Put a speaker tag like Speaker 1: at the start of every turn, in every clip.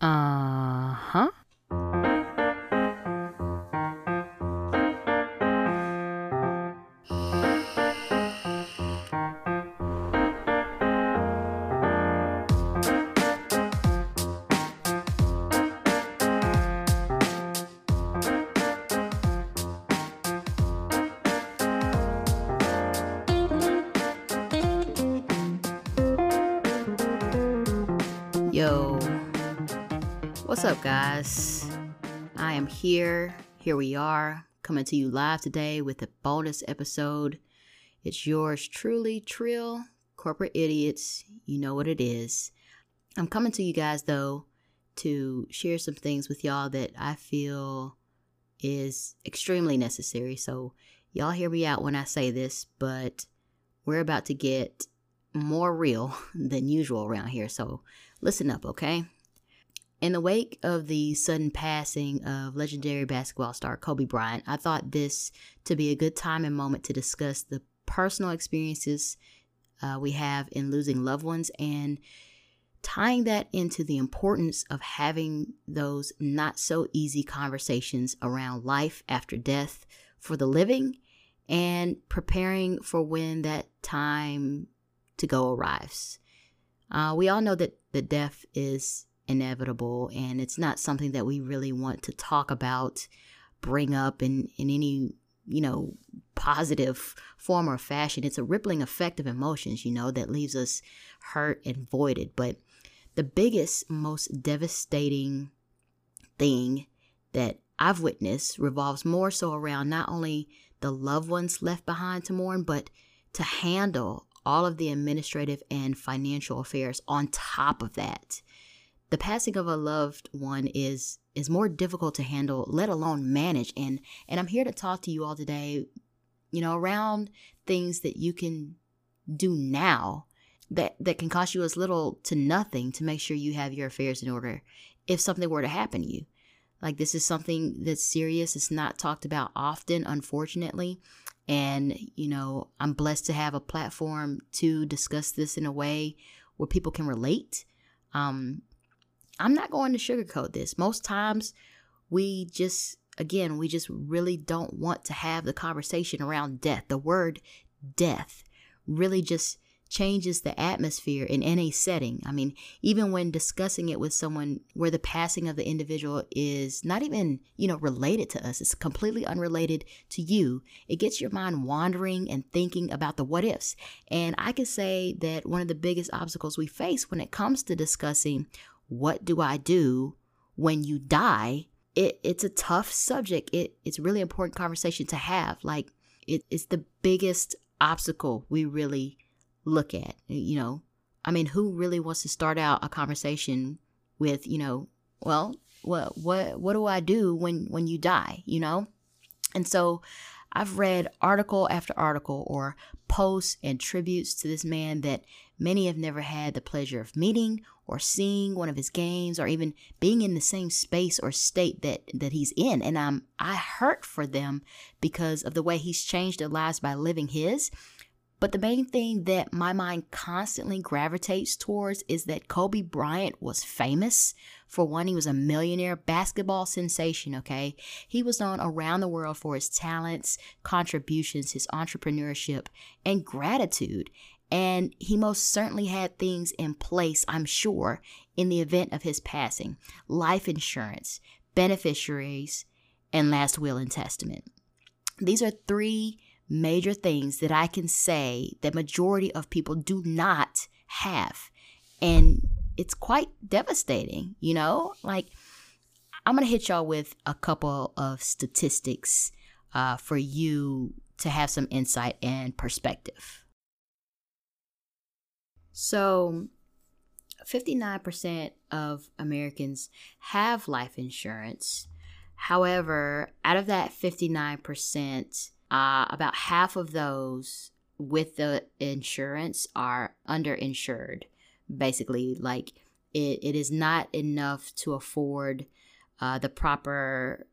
Speaker 1: Uh guys? I am here. Here we are, coming to you live today with a bonus episode. It's yours truly, Trill, Corporate Idiots. You know what it is. I'm coming to you guys, though, to share some things with y'all that I feel is extremely necessary. So, y'all hear me out when I say this, but we're about to get more real than usual around here. So, Listen up, okay? In the wake of the sudden passing of legendary basketball star Kobe Bryant, I thought this to be a good time and moment to discuss the personal experiences uh, we have in losing loved ones and tying that into the importance of having those not so easy conversations around life after death for the living and preparing for when that time to go arrives. Uh, we all know that the death is inevitable and it's not something that we really want to talk about, bring up in, in any, you know, positive form or fashion. It's a rippling effect of emotions, you know, that leaves us hurt and voided. But the biggest, most devastating thing that I've witnessed revolves more so around not only the loved ones left behind to mourn, but to handle all of the administrative and financial affairs on top of that. The passing of a loved one is is more difficult to handle, let alone manage. And and I'm here to talk to you all today, you know, around things that you can do now that that can cost you as little to nothing to make sure you have your affairs in order if something were to happen to you. Like this is something that's serious. It's not talked about often, unfortunately. And, you know, I'm blessed to have a platform to discuss this in a way where people can relate. Um, I'm not going to sugarcoat this. Most times we just, again, we just really don't want to have the conversation around death. The word death really just changes the atmosphere in any setting. I mean, even when discussing it with someone where the passing of the individual is not even, you know, related to us, it's completely unrelated to you, it gets your mind wandering and thinking about the what ifs. And I can say that one of the biggest obstacles we face when it comes to discussing what do I do when you die, it, it's a tough subject. It, it's a really important conversation to have. Like, it, it's the biggest obstacle we really look at. You know, I mean, who really wants to start out a conversation with, you know, well, what what what do I do when when you die, you know? And so I've read article after article or posts and tributes to this man that many have never had the pleasure of meeting or seeing one of his games or even being in the same space or state that that he's in. And I'm I hurt for them because of the way he's changed their lives by living his but the main thing that my mind constantly gravitates towards is that Kobe Bryant was famous. For one, he was a millionaire basketball sensation, okay? He was known around the world for his talents, contributions, his entrepreneurship, and gratitude. And he most certainly had things in place, I'm sure, in the event of his passing life insurance, beneficiaries, and last will and testament. These are three major things that I can say that majority of people do not have. And it's quite devastating, you know? Like I'm going to hit y'all with a couple of statistics uh, for you to have some insight and perspective. So, 59% of Americans have life insurance. However, out of that 59%, uh, about half of those with the insurance are underinsured. Basically, like it, it is not enough to afford uh, the proper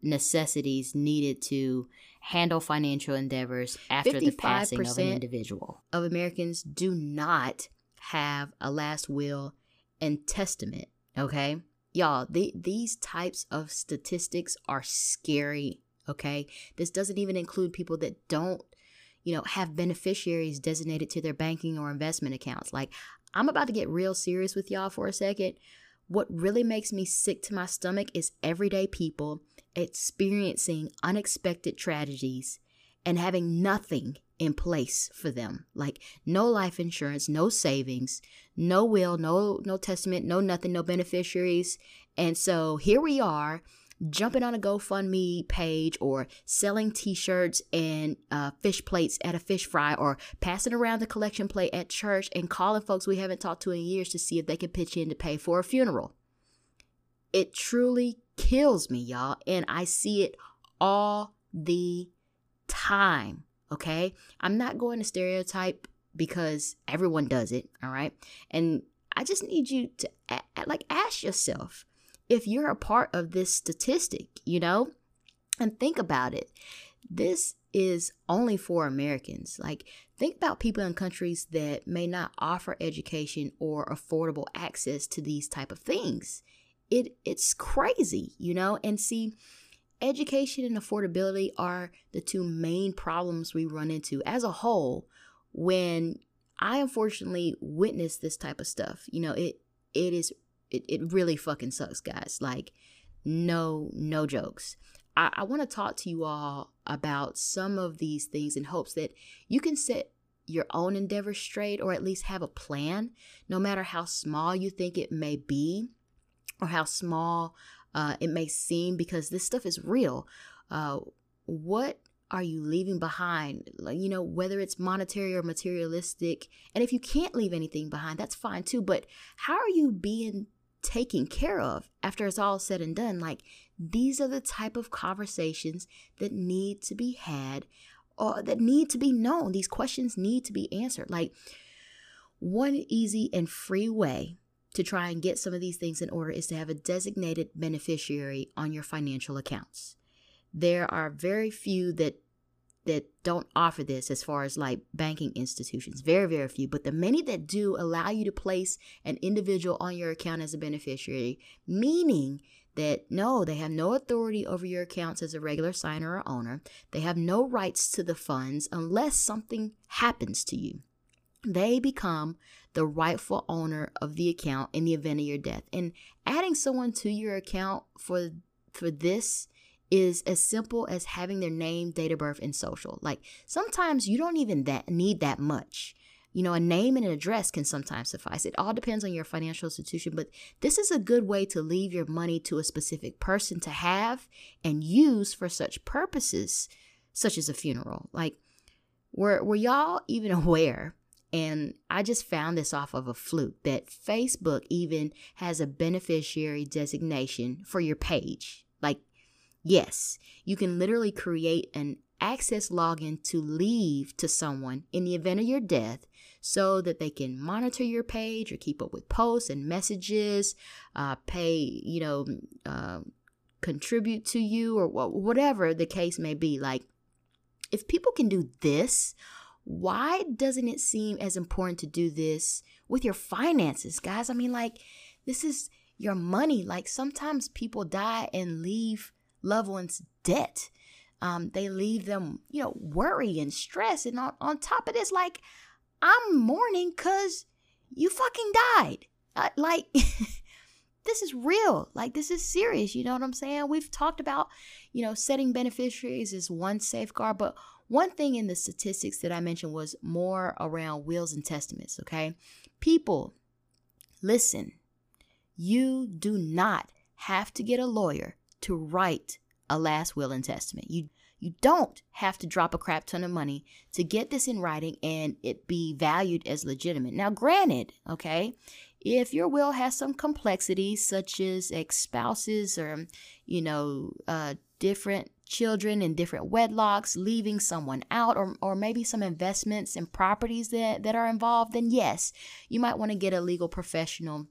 Speaker 1: necessities needed to handle financial endeavors after the passing of an individual. Of Americans do not have a last will and testament, okay? y'all, the, these types of statistics are scary, okay? This doesn't even include people that don't, you know, have beneficiaries designated to their banking or investment accounts. Like, I'm about to get real serious with y'all for a second. What really makes me sick to my stomach is everyday people experiencing unexpected tragedies and having nothing in place for them like no life insurance no savings no will no no testament no nothing no beneficiaries and so here we are jumping on a GoFundMe page or selling t-shirts and uh, fish plates at a fish fry or passing around the collection plate at church and calling folks we haven't talked to in years to see if they can pitch in to pay for a funeral. It truly kills me, y'all, and I see it all the time. Okay. I'm not going to stereotype because everyone does it. All right. And I just need you to like ask yourself if you're a part of this statistic, you know, and think about it. This is only for Americans. Like, think about people in countries that may not offer education or affordable access to these type of things. It it's crazy, you know. And see, education and affordability are the two main problems we run into as a whole when I unfortunately witness this type of stuff. You know, it it is it, it really fucking sucks, guys. Like, no, no jokes. I, I want to talk to you all about some of these things in hopes that you can set your own endeavor straight or at least have a plan, no matter how small you think it may be or how small uh, it may seem because this stuff is real. Uh, what are you leaving behind? Like, you know, whether it's monetary or materialistic. And if you can't leave anything behind, that's fine too. But how are you being taken care of after it's all said and done? Like, these are the type of conversations that need to be had or that need to be known. These questions need to be answered. Like, one easy and free way to try and get some of these things in order is to have a designated beneficiary on your financial accounts. There are very few that that don't offer this as far as like banking institutions. Very, very few. But the many that do allow you to place an individual on your account as a beneficiary, meaning that no, they have no authority over your accounts as a regular signer or owner. They have no rights to the funds unless something happens to you they become the rightful owner of the account in the event of your death. And adding someone to your account for for this is as simple as having their name, date of birth, and social. Like sometimes you don't even that need that much. You know, a name and an address can sometimes suffice. It all depends on your financial institution, but this is a good way to leave your money to a specific person to have and use for such purposes, such as a funeral. Like, were were y'all even aware and I just found this off of a fluke that Facebook even has a beneficiary designation for your page. Yes, you can literally create an access login to leave to someone in the event of your death so that they can monitor your page or keep up with posts and messages, uh, pay, you know, uh, contribute to you or whatever the case may be. Like, if people can do this why doesn't it seem as important to do this with your finances, guys? I mean, like, this is your money. Like, sometimes people die and leave loved ones debt. Um, they leave them, you know, worry and stress. And on, on top of this, like, I'm mourning because you fucking died. Uh, like, this is real. Like, this is serious. You know what I'm saying? We've talked about, you know, setting beneficiaries is one safeguard, but one thing in the statistics that I mentioned was more around wills and testaments, okay? People, listen, you do not have to get a lawyer to write a last will and testament. You you don't have to drop a crap ton of money to get this in writing and it be valued as legitimate. Now, granted, okay, if your will has some complexities such as ex spouses or, you know, uh, different children in different wedlocks, leaving someone out, or, or maybe some investments and properties that, that are involved, then yes, you might want to get a legal professional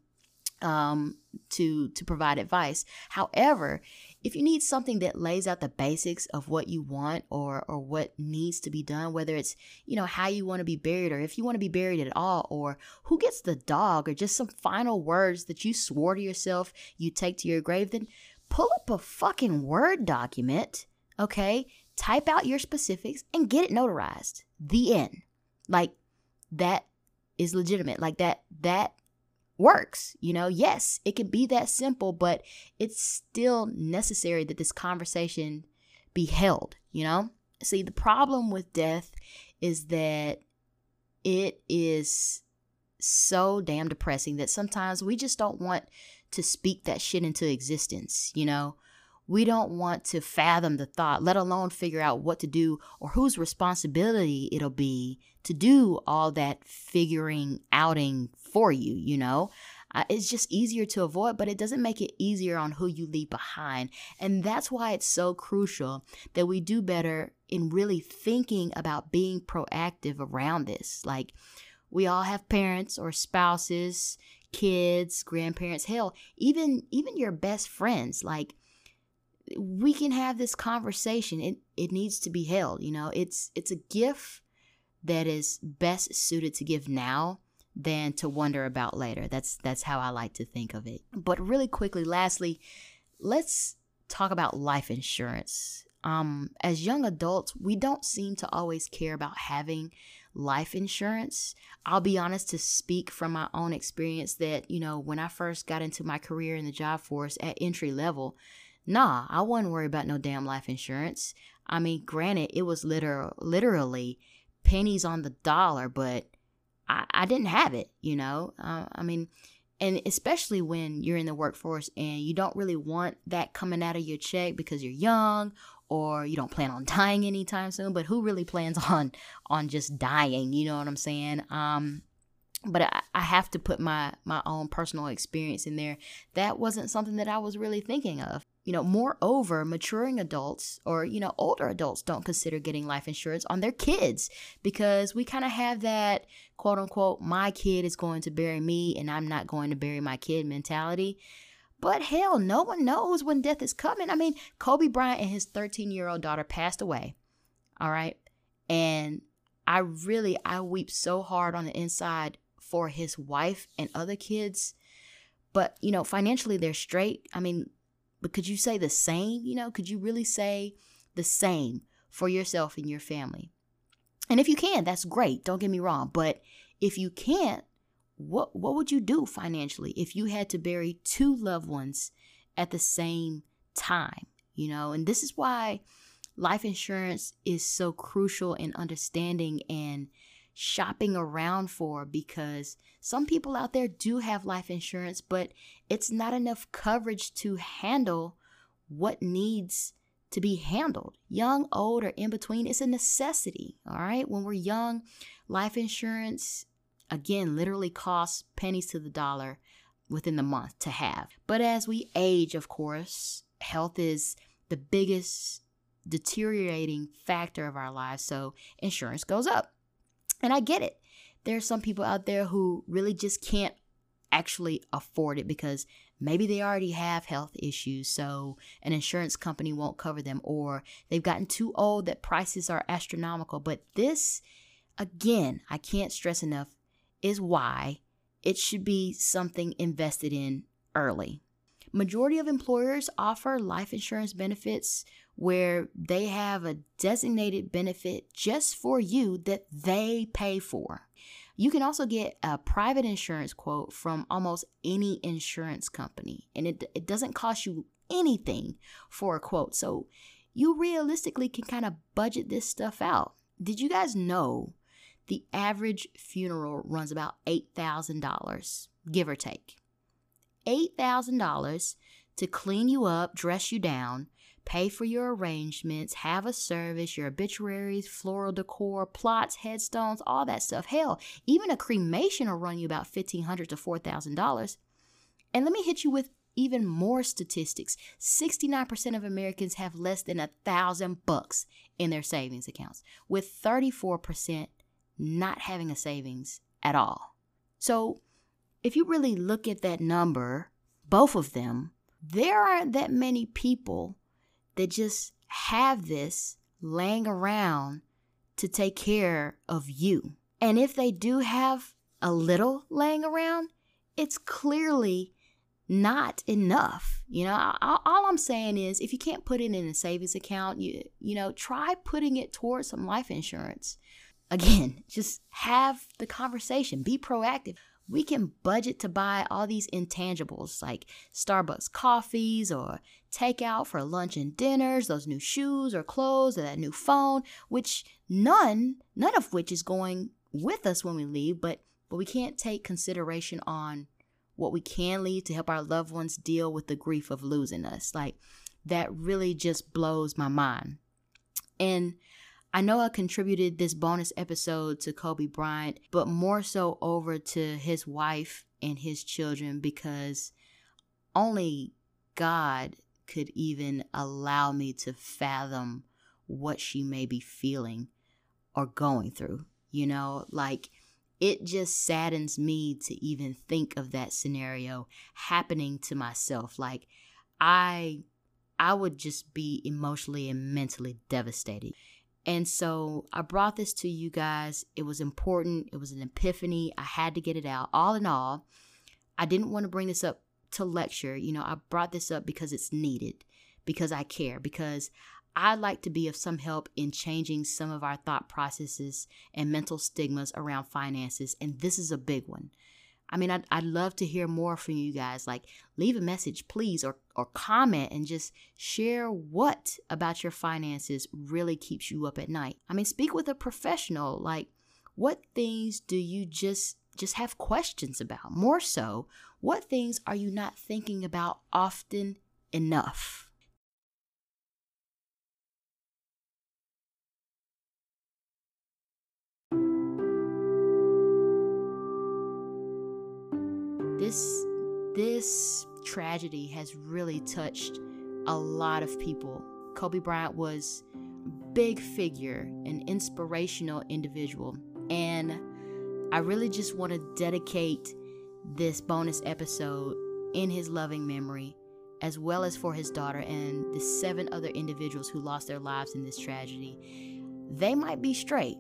Speaker 1: um, to to provide advice. However, if you need something that lays out the basics of what you want or or what needs to be done, whether it's you know how you want to be buried or if you want to be buried at all, or who gets the dog, or just some final words that you swore to yourself you take to your grave, then pull up a fucking word document, okay? Type out your specifics and get it notarized. The end. Like that is legitimate. Like that that works. You know, yes, it can be that simple, but it's still necessary that this conversation be held, you know? See, the problem with death is that it is so damn depressing that sometimes we just don't want to speak that shit into existence, you know? We don't want to fathom the thought, let alone figure out what to do or whose responsibility it'll be to do all that figuring outing for you, you know? Uh, it's just easier to avoid, but it doesn't make it easier on who you leave behind. And that's why it's so crucial that we do better in really thinking about being proactive around this. Like, we all have parents or spouses, kids, grandparents, hell, even even your best friends. Like we can have this conversation. It it needs to be held, you know. It's it's a gift that is best suited to give now than to wonder about later. That's that's how I like to think of it. But really quickly, lastly, let's talk about life insurance. Um, as young adults, we don't seem to always care about having life insurance. I'll be honest to speak from my own experience that, you know, when I first got into my career in the job force at entry level, nah, I wouldn't worry about no damn life insurance. I mean, granted, it was literal, literally pennies on the dollar, but I, I didn't have it, you know? Uh, I mean, and especially when you're in the workforce and you don't really want that coming out of your check because you're young or you don't plan on dying anytime soon but who really plans on on just dying you know what i'm saying um but I, I have to put my my own personal experience in there that wasn't something that i was really thinking of you know moreover maturing adults or you know older adults don't consider getting life insurance on their kids because we kind of have that quote unquote my kid is going to bury me and i'm not going to bury my kid mentality but hell, no one knows when death is coming. I mean, Kobe Bryant and his 13 year old daughter passed away. All right. And I really, I weep so hard on the inside for his wife and other kids. But, you know, financially they're straight. I mean, but could you say the same? You know, could you really say the same for yourself and your family? And if you can, that's great. Don't get me wrong. But if you can't, what what would you do financially if you had to bury two loved ones at the same time you know and this is why life insurance is so crucial in understanding and shopping around for because some people out there do have life insurance but it's not enough coverage to handle what needs to be handled young old or in between it's a necessity all right when we're young life insurance again literally costs pennies to the dollar within the month to have. But as we age, of course, health is the biggest deteriorating factor of our lives. So insurance goes up. And I get it. There are some people out there who really just can't actually afford it because maybe they already have health issues, so an insurance company won't cover them, or they've gotten too old that prices are astronomical. But this, again, I can't stress enough, is why it should be something invested in early. Majority of employers offer life insurance benefits where they have a designated benefit just for you that they pay for. You can also get a private insurance quote from almost any insurance company, and it, it doesn't cost you anything for a quote. So you realistically can kind of budget this stuff out. Did you guys know the average funeral runs about $8,000, give or take. $8,000 to clean you up, dress you down, pay for your arrangements, have a service, your obituaries, floral decor, plots, headstones, all that stuff. Hell, even a cremation will run you about $1,500 to $4,000. And let me hit you with even more statistics. 69% of Americans have less than a thousand bucks in their savings accounts, with 34% not having a savings at all. So, if you really look at that number, both of them, there aren't that many people that just have this laying around to take care of you. And if they do have a little laying around, it's clearly not enough. You know, all, I'm saying is if you can't put it in a savings account, you you know, try putting it towards some life insurance. Again, just have the conversation, be proactive. We can budget to buy all these intangibles like Starbucks coffees or takeout for lunch and dinners, those new shoes or clothes or that new phone, which none none of which is going with us when we leave, but but we can't take consideration on what we can leave to help our loved ones deal with the grief of losing us. Like that really just blows my mind. And I know I contributed this bonus episode to Kobe Bryant, but more so over to his wife and his children because only God could even allow me to fathom what she may be feeling or going through. You know, like it just saddens me to even think of that scenario happening to myself like i i would just be emotionally and mentally devastated and so i brought this to you guys. It was important. It was an epiphany. I had to get it out. All in all i didn't want to bring this up to lecture. You know i brought this up because it's needed because i care because I'd like to be of some help in changing some of our thought processes and mental stigmas around finances, and this is a big one. I mean, I'd, I'd love to hear more from you guys. Like, leave a message, please, or, or comment and just share what about your finances really keeps you up at night. I mean, speak with a professional. Like, what things do you just just have questions about? More so, what things are you not thinking about often enough? This this tragedy has really touched a lot of people. Kobe Bryant was a big figure, an inspirational individual, and I really just want to dedicate this bonus episode in his loving memory as well as for his daughter and the seven other individuals who lost their lives in this tragedy. They might be straight,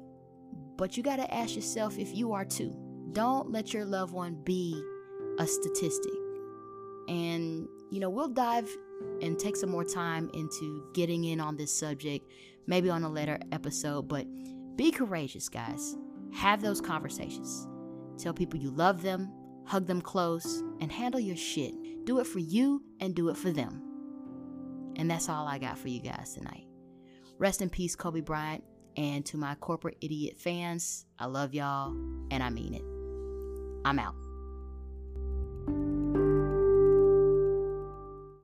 Speaker 1: but you got to ask yourself if you are too. Don't let your loved one be a statistic. And, you know, we'll dive and take some more time into getting in on this subject, maybe on a later episode, but be courageous, guys. Have those conversations. Tell people you love them, hug them close, and handle your shit. Do it for you and do it for them. And that's all I got for you guys tonight. Rest in peace, Kobe Bryant. And to my corporate idiot fans, I love y'all and I mean it. I'm out.